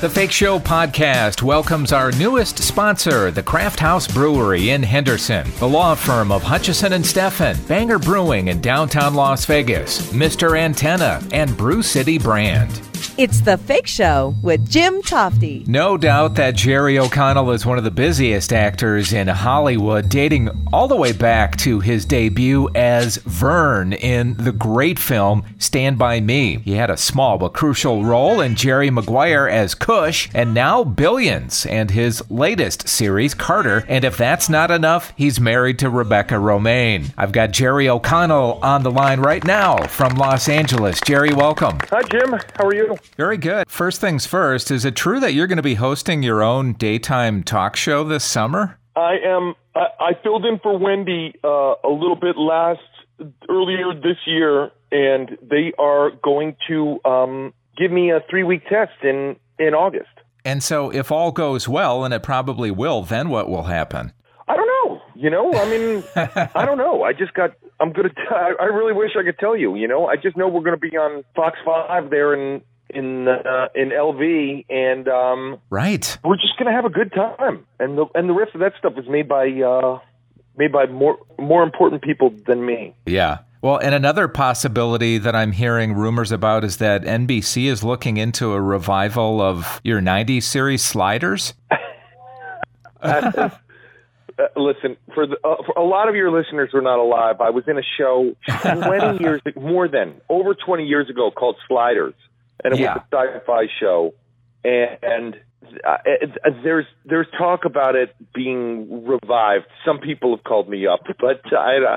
The Fake Show podcast welcomes our newest sponsor, the Craft House Brewery in Henderson, the law firm of Hutchison and Steffen, Banger Brewing in downtown Las Vegas, Mr. Antenna, and Brew City Brand. It's The Fake Show with Jim Tofte. No doubt that Jerry O'Connell is one of the busiest actors in Hollywood, dating all the way back to his debut as Vern in the great film Stand By Me. He had a small but crucial role in Jerry Maguire as Cush, and now Billions, and his latest series, Carter. And if that's not enough, he's married to Rebecca Romijn. I've got Jerry O'Connell on the line right now from Los Angeles. Jerry, welcome. Hi, Jim. How are you? Very good. First things first, is it true that you're going to be hosting your own daytime talk show this summer? I am. I, I filled in for Wendy uh, a little bit last earlier this year, and they are going to um, give me a three week test in in August. And so, if all goes well, and it probably will, then what will happen? I don't know. You know, I mean, I don't know. I just got. I'm gonna. T- I, I really wish I could tell you. You know, I just know we're gonna be on Fox Five there in in uh, in LV, and um, Right. we're just gonna have a good time. And the and the rest of that stuff is made by uh, made by more more important people than me. Yeah. Well, and another possibility that I'm hearing rumors about is that NBC is looking into a revival of your 90s series Sliders. Uh, listen, for the, uh, for a lot of your listeners who are not alive, I was in a show 20 years, more than over 20 years ago called Sliders, and it Yeah. was a sci-fi show, and, and uh, it, uh, there's there's talk about it being revived. Some people have called me up, but I uh,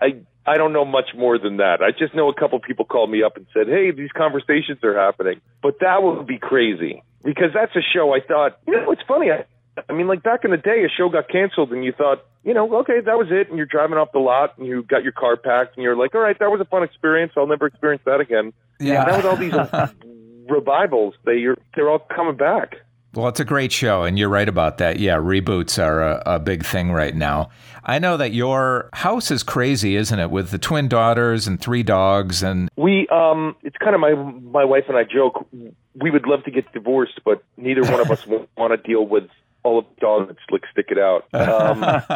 I I don't know much more than that. I just know a couple people called me up and said, "Hey, these conversations are happening," but that would be crazy because that's a show I thought. You know, it's funny. I, I mean, like back in the day, a show got canceled, and you thought, you know, okay, that was it, and you're driving off the lot, and you got your car packed, and you're like, all right, that was a fun experience. I'll never experience that again. Yeah. Now with all these revivals, they are they're all coming back. Well, it's a great show, and you're right about that. Yeah, reboots are a, a big thing right now. I know that your house is crazy, isn't it? With the twin daughters and three dogs, and We um, it's kind of my my wife and I joke. We would love to get divorced, but neither one of us want to deal with all of the dogs that like stick it out. Um,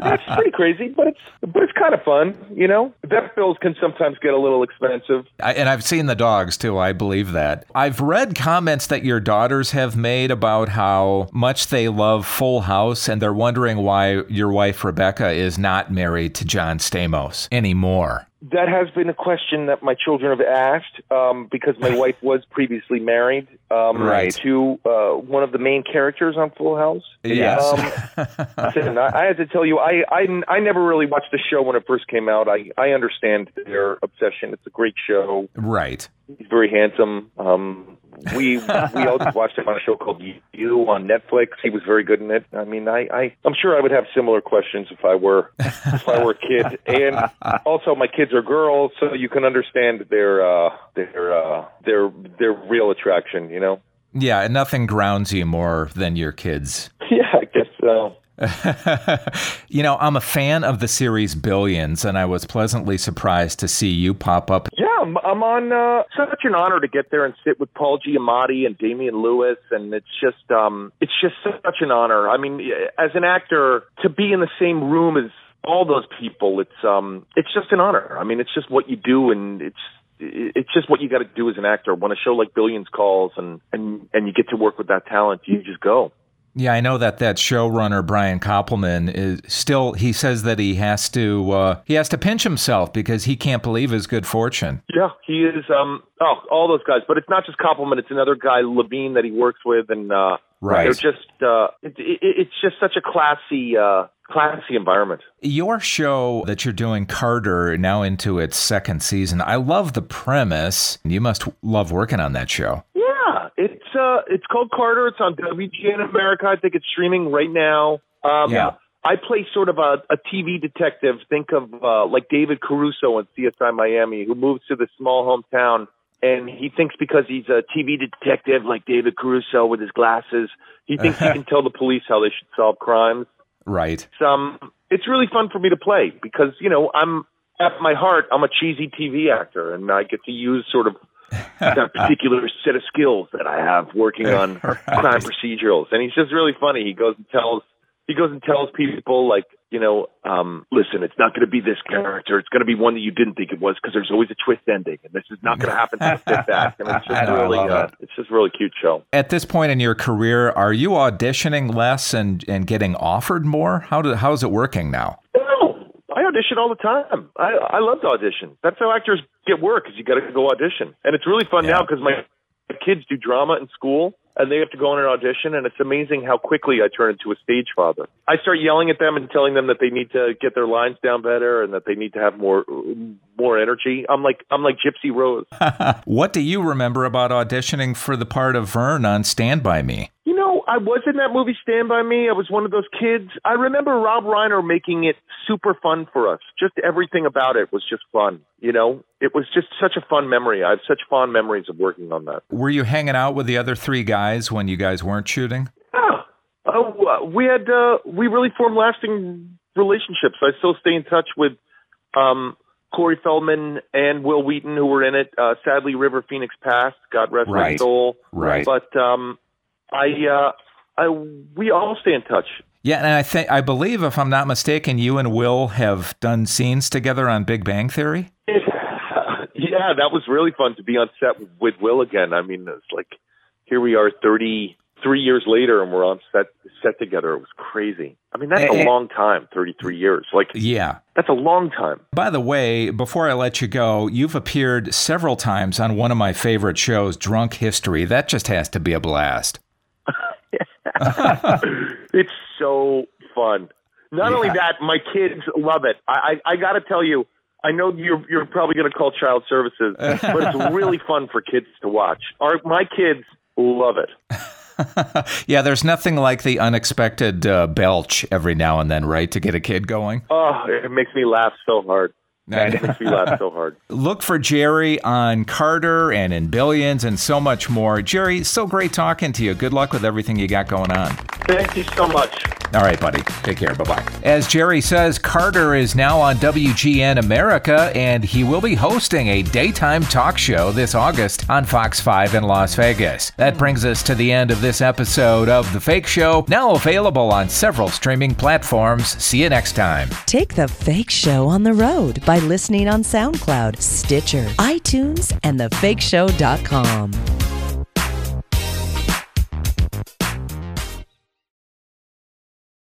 that's pretty crazy, but it's but it's kind of fun, you know. Vet bills can sometimes get a little expensive. I, and I've seen the dogs too. I believe that. I've read comments that your daughters have made about how much they love Full House, and they're wondering why your wife Rebecca is not married to John Stamos anymore. That has been a question that my children have asked um, because my wife was previously married um, Right. to uh, one of the main characters on Full House. Yes. Um, listen, I, I had to tell you, I, I I never really watched the show when it first came out. I I understand their obsession. It's a great show. right. He's very handsome. Um, we we all watched him on a show called You on Netflix. He was very good in it. I mean, I, I I'm sure I would have similar questions if I were if I were a kid. And also, my kids are girls, so you can understand their uh, their uh, their their real attraction. You know? Yeah, and nothing grounds you more than your kids. Yeah, I guess so. you know, I'm a fan of the series Billions, and I was pleasantly surprised to see you pop up. Yeah, I'm, I'm on. Uh, such an honor to get there and sit with Paul Giamatti and Damian Lewis, and it's just, um, it's just such an honor. I mean, as an actor, to be in the same room as all those people, it's, um, it's just an honor. I mean, it's just what you do, and it's. It's just what you got to do as an actor. When a show like Billions calls and and and you get to work with that talent, you just go. Yeah, I know that that showrunner Brian Koppelman is still. He says that he has to uh, he has to pinch himself because he can't believe his good fortune. Yeah, he is. Um, oh, all those guys, but it's not just Koppelman. It's another guy, Levien, that he works with, and uh, Right. they're just. Uh, it, it, it's just such a classy, uh, classy environment. Your show that you're doing, Carter, now into its second season. I love the premise. You must love working on that show. It's uh, it's called Carter. It's on WGN America. I think it's streaming right now. Um, Yeah. I play sort of a, a TV detective. Think of uh, like David Caruso on CSI Miami, who moves to this small hometown, and he thinks because he's a TV detective like David Caruso with his glasses, he thinks he can tell the police how they should solve crimes. Right. It's, um, it's really fun for me to play because you know I'm at my heart I'm a cheesy TV actor, and I get to use sort of that particular set of skills that I have working on Right. crime procedurals. And he's just really funny. He goes and tells he goes and tells people like, you know, um, listen, it's not going to be this character. It's going to be one that you didn't think it was because there's always a twist ending, and this is not going to happen to the fifth act. And it's just know, really, uh, it. it's just a really cute show. At this point in your career, are you auditioning less and, and getting offered more? How do, how is it working now? Audition all the time. I I love to audition. That's how actors get work. Is you got to go audition, and it's really fun Yeah. now because my, my kids do drama in school, and they have to go on an audition, and it's amazing how quickly I turn into a stage father. I start yelling at them and telling them that they need to get their lines down better and that they need to have more more energy. I'm like I'm like Gypsy Rose. What do you remember about auditioning for the part of Vern on Stand By Me? I was in that movie Stand By Me. I was one of those kids. I remember Rob Reiner making it super fun for us. Just everything about it was just fun. You know, it was just such a fun memory. I have such fond memories of working on that. Were you hanging out with the other three guys when you guys weren't shooting? Oh, oh uh, we had uh, we really formed lasting relationships. I still stay in touch with um, Corey Feldman and Wil Wheaton, who were in it. Uh, sadly, River Phoenix passed. God rest Right. his soul. Right. But um, I, uh, I, we all stay in touch. Yeah, and I think I believe, if I'm not mistaken, you and Wil have done scenes together on Big Bang Theory. yeah, that was really fun to be on set with Wil again. I mean, it's like here we are, thirty-three years later, and we're on set set together. It was crazy. I mean, that's a long time, thirty-three years. Like Yeah. that's a long time. By the way, before I let you go, you've appeared several times on one of my favorite shows, Drunk History. That just has to be a blast. it's so fun. Not only that, my kids love it. I I, I got to tell you. I know you're you're probably going to call child services, but it's really fun for kids to watch. Our my kids love it. yeah, there's nothing like the unexpected uh, belch every now and then, right, to get a kid going. Oh, it makes me laugh so hard. It makes me laugh so hard. Look for Jerry on Carter and in Billions and so much more. Jerry, so great talking to you. Good luck with everything you got going on. Thank you so much. All right, buddy. Take care. Bye bye. As Jerry says, Carter is now on WGN America, and he will be hosting a daytime talk show this August on Fox 5 in Las Vegas. That brings us to the end of this episode of The Fake Show, now available on several streaming platforms. See you next time. Take the fake show on the road by listening on SoundCloud, Stitcher, iTunes, and thefakeshow.com.